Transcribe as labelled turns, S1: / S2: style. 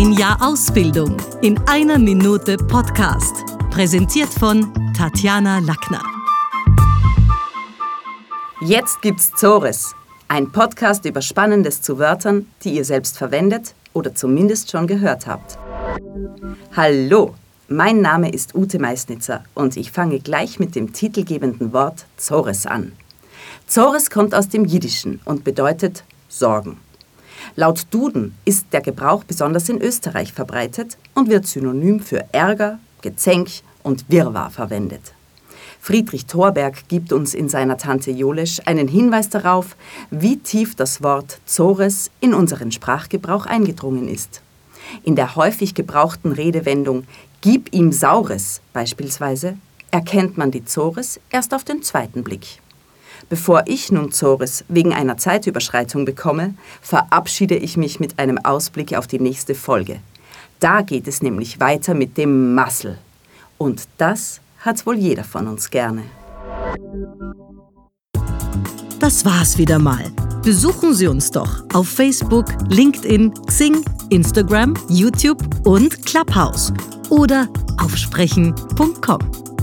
S1: Ein Jahr Ausbildung in einer Minute Podcast. Präsentiert von Tatjana Lackner.
S2: Jetzt gibt's Zores, ein Podcast über Spannendes zu Wörtern, die ihr selbst verwendet oder zumindest schon gehört habt. Hallo, mein Name ist Ute Meisnitzer und ich fange gleich mit dem titelgebenden Wort Zores an. Zores kommt aus dem Jiddischen und bedeutet Sorgen. Laut Duden ist der Gebrauch besonders in Österreich verbreitet und wird synonym für Ärger, Gezänk und Wirrwarr verwendet. Friedrich Thorberg gibt uns in seiner Tante Jolesch einen Hinweis darauf, wie tief das Wort Zores in unseren Sprachgebrauch eingedrungen ist. In der häufig gebrauchten Redewendung Gib ihm Saures beispielsweise erkennt man die Zores erst auf den zweiten Blick. Bevor ich nun Zores wegen einer Zeitüberschreitung bekomme, verabschiede ich mich mit einem Ausblick auf die nächste Folge. Da geht es nämlich weiter mit dem Massel. Und das hat wohl jeder von uns gerne.
S1: Das war's wieder mal. Besuchen Sie uns doch auf Facebook, LinkedIn, Xing, Instagram, YouTube und Clubhouse oder auf sprechen.com.